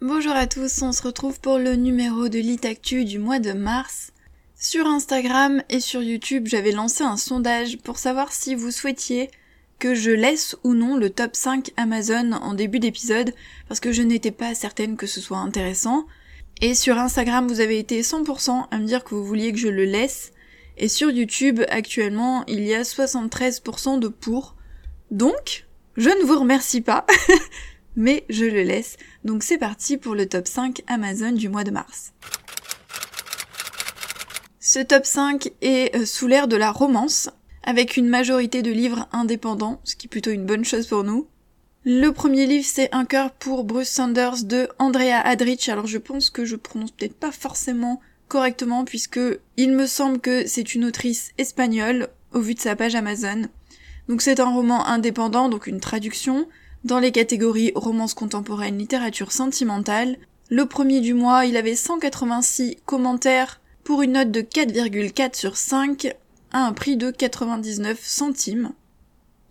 Bonjour à tous, on se retrouve pour le numéro de l'Itactu du mois de mars. Sur Instagram et sur YouTube, j'avais lancé un sondage pour savoir si vous souhaitiez que je laisse ou non le top 5 Amazon en début d'épisode, parce que je n'étais pas certaine que ce soit intéressant. Et sur Instagram, vous avez été 100% à me dire que vous vouliez que je le laisse. Et sur YouTube, actuellement, il y a 73% de pour. Donc, je ne vous remercie pas. mais je le laisse. Donc c'est parti pour le top 5 Amazon du mois de mars. Ce top 5 est euh, sous l'ère de la romance, avec une majorité de livres indépendants, ce qui est plutôt une bonne chose pour nous. Le premier livre, c'est Un cœur pour Bruce Sanders de Andrea Adrich. Alors je pense que je prononce peut-être pas forcément correctement puisque il me semble que c'est une autrice espagnole au vu de sa page Amazon. Donc c'est un roman indépendant, donc une traduction, dans les catégories romance contemporaine, littérature sentimentale. Le premier du mois, il avait 186 commentaires pour une note de 4,4 sur 5 à un prix de 99 centimes.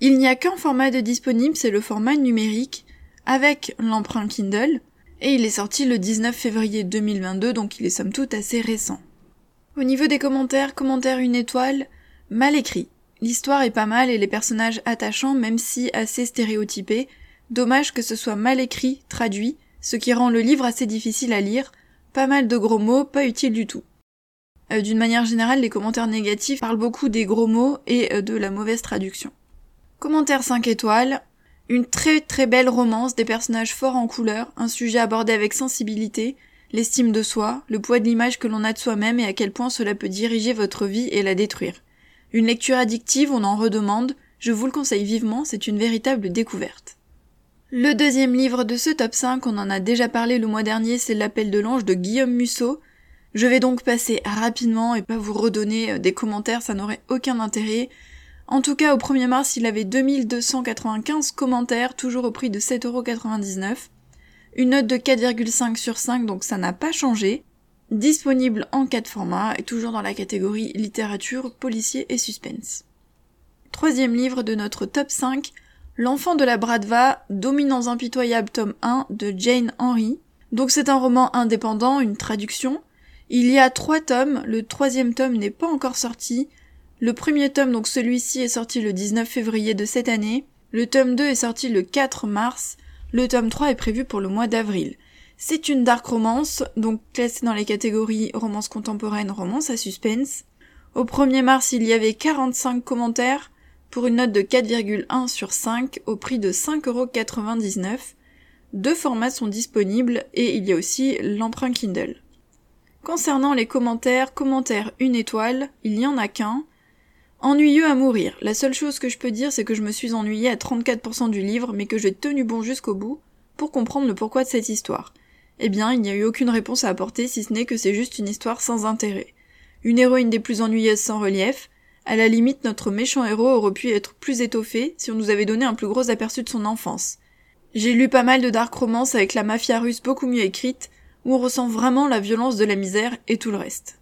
Il n'y a qu'un format de disponible, c'est le format numérique avec l'emprunt Kindle et il est sorti le 19 février 2022 donc il est somme toute assez récent. Au niveau des commentaires, commentaire une étoile, mal écrit. L'histoire est pas mal et les personnages attachants même si assez stéréotypés. Dommage que ce soit mal écrit, traduit, ce qui rend le livre assez difficile à lire, pas mal de gros mots, pas utiles du tout. Euh, d'une manière générale, les commentaires négatifs parlent beaucoup des gros mots et euh, de la mauvaise traduction. Commentaire 5 étoiles. Une très très belle romance, des personnages forts en couleur, un sujet abordé avec sensibilité, l'estime de soi, le poids de l'image que l'on a de soi-même et à quel point cela peut diriger votre vie et la détruire. Une lecture addictive, on en redemande, je vous le conseille vivement, c'est une véritable découverte. Le deuxième livre de ce top 5, on en a déjà parlé le mois dernier, c'est L'appel de l'ange de Guillaume Musso. Je vais donc passer rapidement et pas vous redonner euh, des commentaires, ça n'aurait aucun intérêt. En tout cas, au 1er mars, il avait 2295 commentaires, toujours au prix de 7,99€. Une note de 4,5 sur 5, donc ça n'a pas changé disponible en quatre formats et toujours dans la catégorie littérature, policier et suspense. Troisième livre de notre top 5, L'enfant de la Bradva, Dominants impitoyables tome 1 de Jane Henry. Donc c'est un roman indépendant, une traduction. Il y a trois tomes, le troisième tome n'est pas encore sorti. Le premier tome, donc celui-ci, est sorti le 19 février de cette année. Le tome 2 est sorti le 4 mars. Le tome 3 est prévu pour le mois d'avril. C'est une dark romance, donc classée dans les catégories romance contemporaine, romance à suspense. Au 1er mars, il y avait 45 commentaires pour une note de 4,1 sur 5 au prix de 5,99€. Deux formats sont disponibles et il y a aussi l'emprunt Kindle. Concernant les commentaires, commentaires une étoile, il n'y en a qu'un. Ennuyeux à mourir. La seule chose que je peux dire, c'est que je me suis ennuyée à 34% du livre, mais que j'ai tenu bon jusqu'au bout pour comprendre le pourquoi de cette histoire. Eh bien, il n'y a eu aucune réponse à apporter si ce n'est que c'est juste une histoire sans intérêt. Une héroïne des plus ennuyeuses sans relief. À la limite, notre méchant héros aurait pu être plus étoffé si on nous avait donné un plus gros aperçu de son enfance. J'ai lu pas mal de dark romance avec la mafia russe beaucoup mieux écrite, où on ressent vraiment la violence de la misère et tout le reste.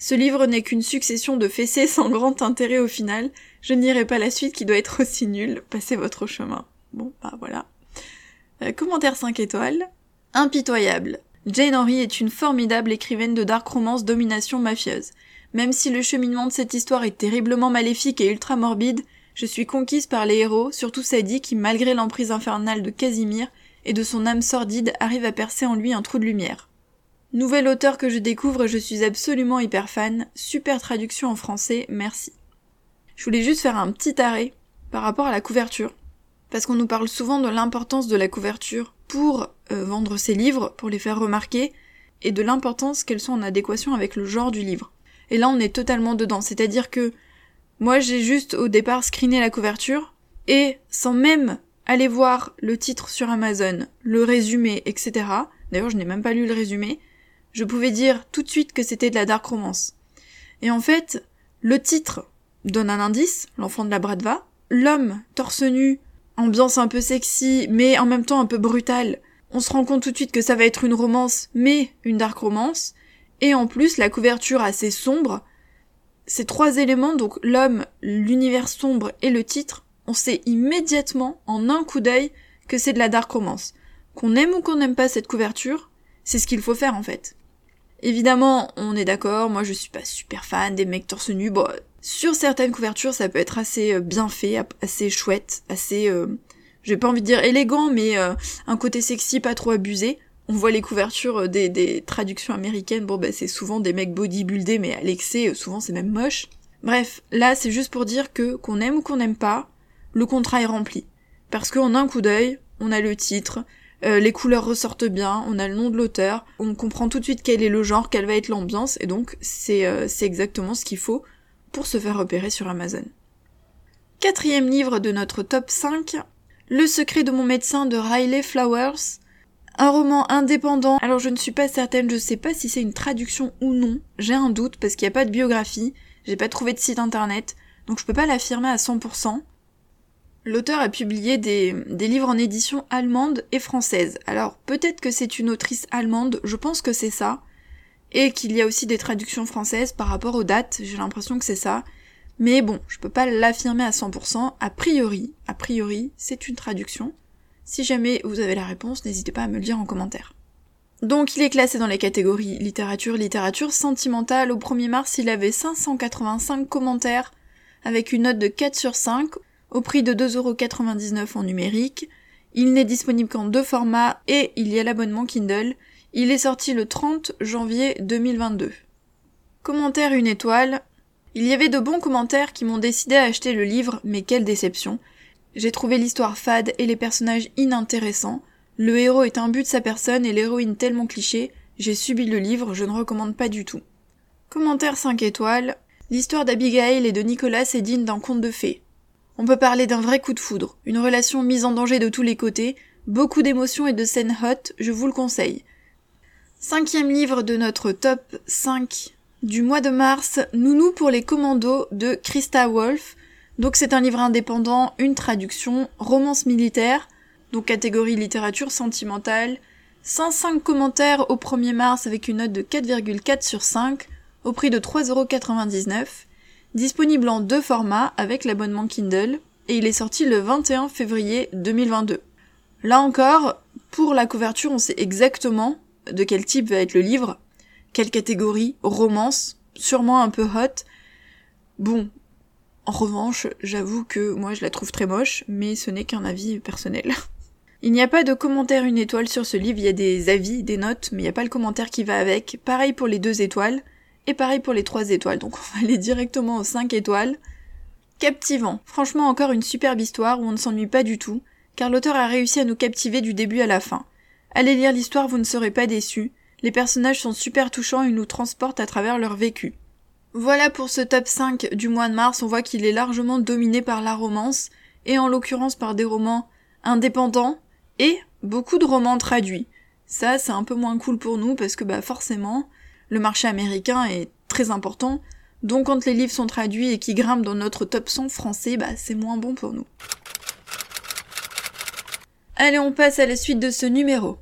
Ce livre n'est qu'une succession de fessées sans grand intérêt au final, je n'irai pas la suite qui doit être aussi nulle, passez votre chemin. Bon, bah voilà. Euh, commentaire 5 étoiles. Impitoyable. Jane Henry est une formidable écrivaine de dark romance domination mafieuse. Même si le cheminement de cette histoire est terriblement maléfique et ultra morbide, je suis conquise par les héros, surtout Sadie qui, malgré l'emprise infernale de Casimir et de son âme sordide, arrive à percer en lui un trou de lumière. Nouvel auteur que je découvre, je suis absolument hyper fan. Super traduction en français, merci. Je voulais juste faire un petit arrêt par rapport à la couverture. Parce qu'on nous parle souvent de l'importance de la couverture pour euh, vendre ses livres, pour les faire remarquer, et de l'importance qu'elles sont en adéquation avec le genre du livre. Et là, on est totalement dedans. C'est-à-dire que moi, j'ai juste au départ screené la couverture, et sans même aller voir le titre sur Amazon, le résumé, etc. D'ailleurs, je n'ai même pas lu le résumé. Je pouvais dire tout de suite que c'était de la dark romance. Et en fait, le titre donne un indice, l'enfant de la Bradva. L'homme torse nu ambiance un peu sexy, mais en même temps un peu brutale. On se rend compte tout de suite que ça va être une romance, mais une dark romance. Et en plus, la couverture assez sombre. Ces trois éléments, donc l'homme, l'univers sombre et le titre, on sait immédiatement, en un coup d'œil, que c'est de la dark romance. Qu'on aime ou qu'on n'aime pas cette couverture, c'est ce qu'il faut faire en fait. Évidemment, on est d'accord, moi je suis pas super fan des mecs torse nu, bon, sur certaines couvertures ça peut être assez euh, bien fait, assez chouette, assez, euh, j'ai pas envie de dire élégant, mais euh, un côté sexy, pas trop abusé. On voit les couvertures des, des traductions américaines, bon bah c'est souvent des mecs bodybuildés, mais à l'excès, souvent c'est même moche. Bref, là c'est juste pour dire que qu'on aime ou qu'on n'aime pas, le contrat est rempli. Parce qu'en un coup d'œil, on a le titre, euh, les couleurs ressortent bien, on a le nom de l'auteur, on comprend tout de suite quel est le genre, quelle va être l'ambiance, et donc c'est euh, exactement ce qu'il faut pour se faire repérer sur Amazon. Quatrième livre de notre top 5, Le secret de mon médecin de Riley Flowers. Un roman indépendant. Alors je ne suis pas certaine, je sais pas si c'est une traduction ou non. J'ai un doute parce qu'il n'y a pas de biographie, j'ai pas trouvé de site internet, donc je peux pas l'affirmer à 100%. L'auteur a publié des, livres en édition allemande et française. Alors peut-être que c'est une autrice allemande, je pense que c'est ça, et qu'il y a aussi des traductions françaises par rapport aux dates, j'ai l'impression que c'est ça. Mais bon, je peux pas l'affirmer à 100%, a priori, a priori, c'est une traduction. Si jamais vous avez la réponse, n'hésitez pas à me le dire en commentaire. Donc il est classé dans les catégories littérature, littérature sentimentale. Au 1er mars, il avait 585 commentaires avec une note de 4 sur 5 au prix de 2,99€ en numérique. Il n'est disponible qu'en deux formats et il y a l'abonnement Kindle. Il est sorti le 30 janvier 2022. Commentaire une étoile. Il y avait de bons commentaires qui m'ont décidé à acheter le livre, mais quelle déception. J'ai trouvé l'histoire fade et les personnages inintéressants. Le héros est un but de sa personne et l'héroïne tellement cliché. J'ai subi le livre, je ne recommande pas du tout. Commentaire 5 étoiles. L'histoire d'Abigail et de Nicolas est digne d'un conte de fées. On peut parler d'un vrai coup de foudre, une relation mise en danger de tous les côtés, beaucoup d'émotions et de scènes hot, je vous le conseille. Cinquième livre de notre top 5 du mois de mars, Nounou pour les commandos de Christa Wolf. Donc c'est un livre indépendant, une traduction, romance militaire, donc catégorie littérature sentimentale. 105 commentaires au 1er mars avec une note de 4,4 sur 5 au prix de 3,99€. Disponible en deux formats avec l'abonnement Kindle et il est sorti le 21 février 2022. Là encore, pour la couverture, on sait exactement de quel type va être le livre, quelle catégorie, romance, sûrement un peu hot. Bon, en revanche, j'avoue que moi je la trouve très moche, mais ce n'est qu'un avis personnel. Il n'y a pas de commentaire une étoile sur ce livre, il y a des avis, des notes, mais il n'y a pas le commentaire qui va avec. Pareil pour les deux étoiles. Et pareil pour les 3 étoiles, donc on va aller directement aux 5 étoiles. Captivant. Franchement encore une superbe histoire où on ne s'ennuie pas du tout, car l'auteur a réussi à nous captiver du début à la fin. Allez lire l'histoire, vous ne serez pas déçus. Les personnages sont super touchants et nous transportent à travers leur vécu. Voilà pour ce top 5 du mois de mars, on voit qu'il est largement dominé par la romance, et en l'occurrence par des romans indépendants, et beaucoup de romans traduits. Ça, c'est un peu moins cool pour nous parce que bah forcément, le marché américain est très important, donc quand les livres sont traduits et qui grimpent dans notre top 100 français, bah c'est moins bon pour nous. Allez, on passe à la suite de ce numéro.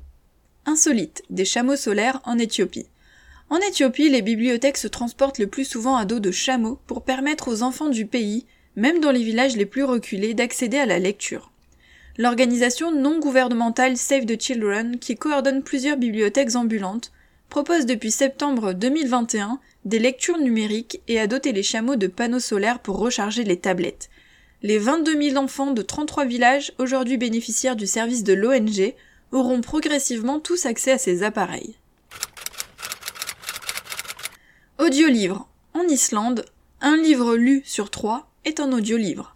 Insolite, des chameaux solaires en Éthiopie. En Éthiopie, les bibliothèques se transportent le plus souvent à dos de chameaux pour permettre aux enfants du pays, même dans les villages les plus reculés, d'accéder à la lecture. L'organisation non gouvernementale Save the Children, qui coordonne plusieurs bibliothèques ambulantes, propose depuis septembre 2021 des lectures numériques et a doté les chameaux de panneaux solaires pour recharger les tablettes. Les 22 000 enfants de 33 villages, aujourd'hui bénéficiaires du service de l'ONG, auront progressivement tous accès à ces appareils. Audiolivre. En Islande, un livre lu sur trois est un audiolivre.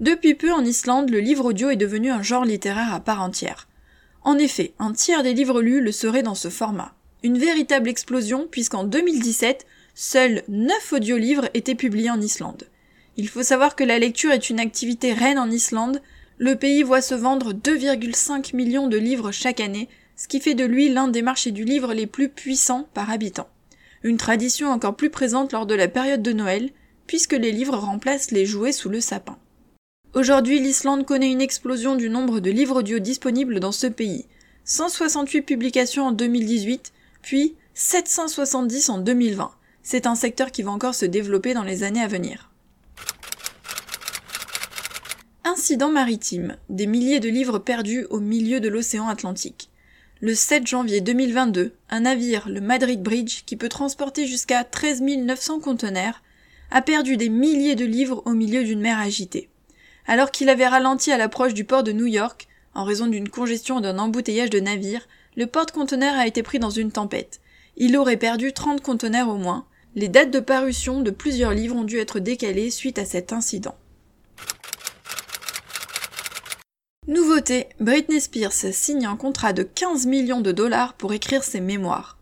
Depuis peu en Islande, le livre audio est devenu un genre littéraire à part entière. En effet, un tiers des livres lus le seraient dans ce format. Une véritable explosion puisqu'en 2017, seuls 9 audiolivres étaient publiés en Islande. Il faut savoir que la lecture est une activité reine en Islande. Le pays voit se vendre 2,5 millions de livres chaque année, ce qui fait de lui l'un des marchés du livre les plus puissants par habitant. Une tradition encore plus présente lors de la période de Noël, puisque les livres remplacent les jouets sous le sapin. Aujourd'hui, l'Islande connaît une explosion du nombre de livres audio disponibles dans ce pays. 168 publications en 2018, puis 770 en 2020. C'est un secteur qui va encore se développer dans les années à venir. Incident maritime. Des milliers de livres perdus au milieu de l'océan Atlantique. Le 7 janvier 2022, un navire, le Madrid Bridge, qui peut transporter jusqu'à 13 900 conteneurs, a perdu des milliers de livres au milieu d'une mer agitée. Alors qu'il avait ralenti à l'approche du port de New York, en raison d'une congestion d'un embouteillage de navires, le porte-conteneurs a été pris dans une tempête. Il aurait perdu 30 conteneurs au moins. Les dates de parution de plusieurs livres ont dû être décalées suite à cet incident. Nouveauté, Britney Spears signe un contrat de 15 millions de dollars pour écrire ses mémoires.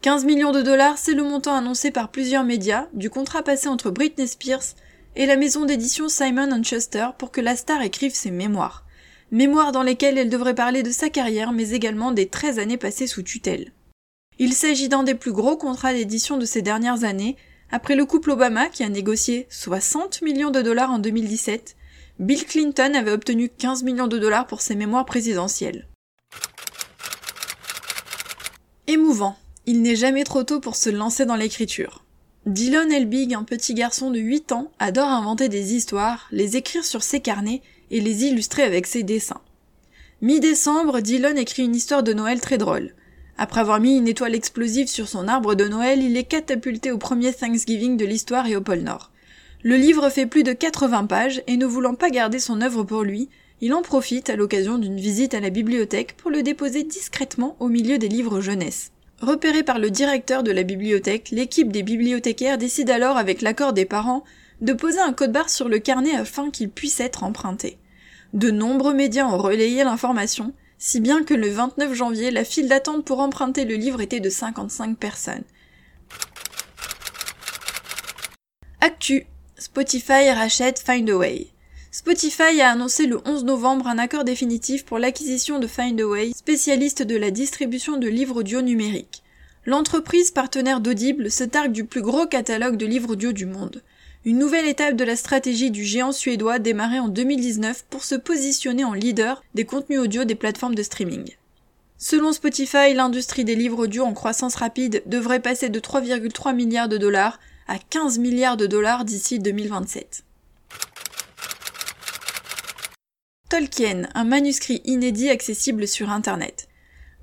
15 millions de dollars, c'est le montant annoncé par plusieurs médias du contrat passé entre Britney Spears et la maison d'édition Simon Schuster pour que la star écrive ses mémoires. Mémoires dans lesquelles elle devrait parler de sa carrière mais également des 13 années passées sous tutelle. Il s'agit d'un des plus gros contrats d'édition de ces dernières années, après le couple Obama qui a négocié 60 millions de dollars en 2017, Bill Clinton avait obtenu 15 millions de dollars pour ses mémoires présidentielles. Émouvant. Il n'est jamais trop tôt pour se lancer dans l'écriture. Dylan Elbig, un petit garçon de 8 ans, adore inventer des histoires, les écrire sur ses carnets et les illustrer avec ses dessins. Mi-décembre, Dylan écrit une histoire de Noël très drôle. Après avoir mis une étoile explosive sur son arbre de Noël, il est catapulté au premier Thanksgiving de l'histoire et au pôle Nord. Le livre fait plus de 80 pages et ne voulant pas garder son œuvre pour lui, il en profite à l'occasion d'une visite à la bibliothèque pour le déposer discrètement au milieu des livres jeunesse. Repéré par le directeur de la bibliothèque, l'équipe des bibliothécaires décide alors, avec l'accord des parents, de poser un code barre sur le carnet afin qu'il puisse être emprunté. De nombreux médias ont relayé l'information, si bien que le 29 janvier, la file d'attente pour emprunter le livre était de 55 personnes. Actu. Spotify rachète Findaway. Spotify a annoncé le 11 novembre un accord définitif pour l'acquisition de Findaway, spécialiste de la distribution de livres audio numériques. L'entreprise partenaire d'Audible se targue du plus gros catalogue de livres audio du monde. Une nouvelle étape de la stratégie du géant suédois démarrée en 2019 pour se positionner en leader des contenus audio des plateformes de streaming. Selon Spotify, l'industrie des livres audio en croissance rapide devrait passer de 3,3 milliards de dollars à 15 milliards de dollars d'ici 2027. Tolkien, un manuscrit inédit accessible sur Internet.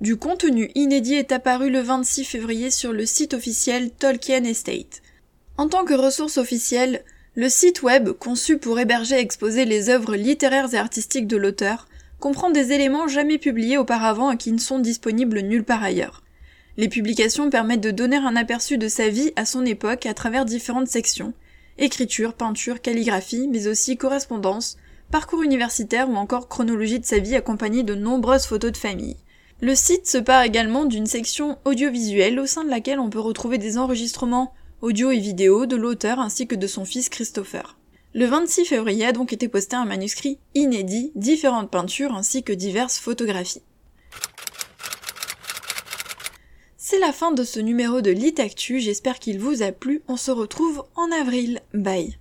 Du contenu inédit est apparu le 26 février sur le site officiel Tolkien Estate. En tant que ressource officielle, le site web, conçu pour héberger et exposer les œuvres littéraires et artistiques de l'auteur, comprend des éléments jamais publiés auparavant et qui ne sont disponibles nulle part ailleurs. Les publications permettent de donner un aperçu de sa vie à son époque à travers différentes sections écriture, peinture, calligraphie, mais aussi correspondance, parcours universitaire ou encore chronologie de sa vie accompagnée de nombreuses photos de famille. Le site se part également d'une section audiovisuelle au sein de laquelle on peut retrouver des enregistrements audio et vidéo de l'auteur ainsi que de son fils Christopher. Le 26 février a donc été posté un manuscrit inédit, différentes peintures ainsi que diverses photographies. C'est la fin de ce numéro de Litactu, j'espère qu'il vous a plu, on se retrouve en avril, bye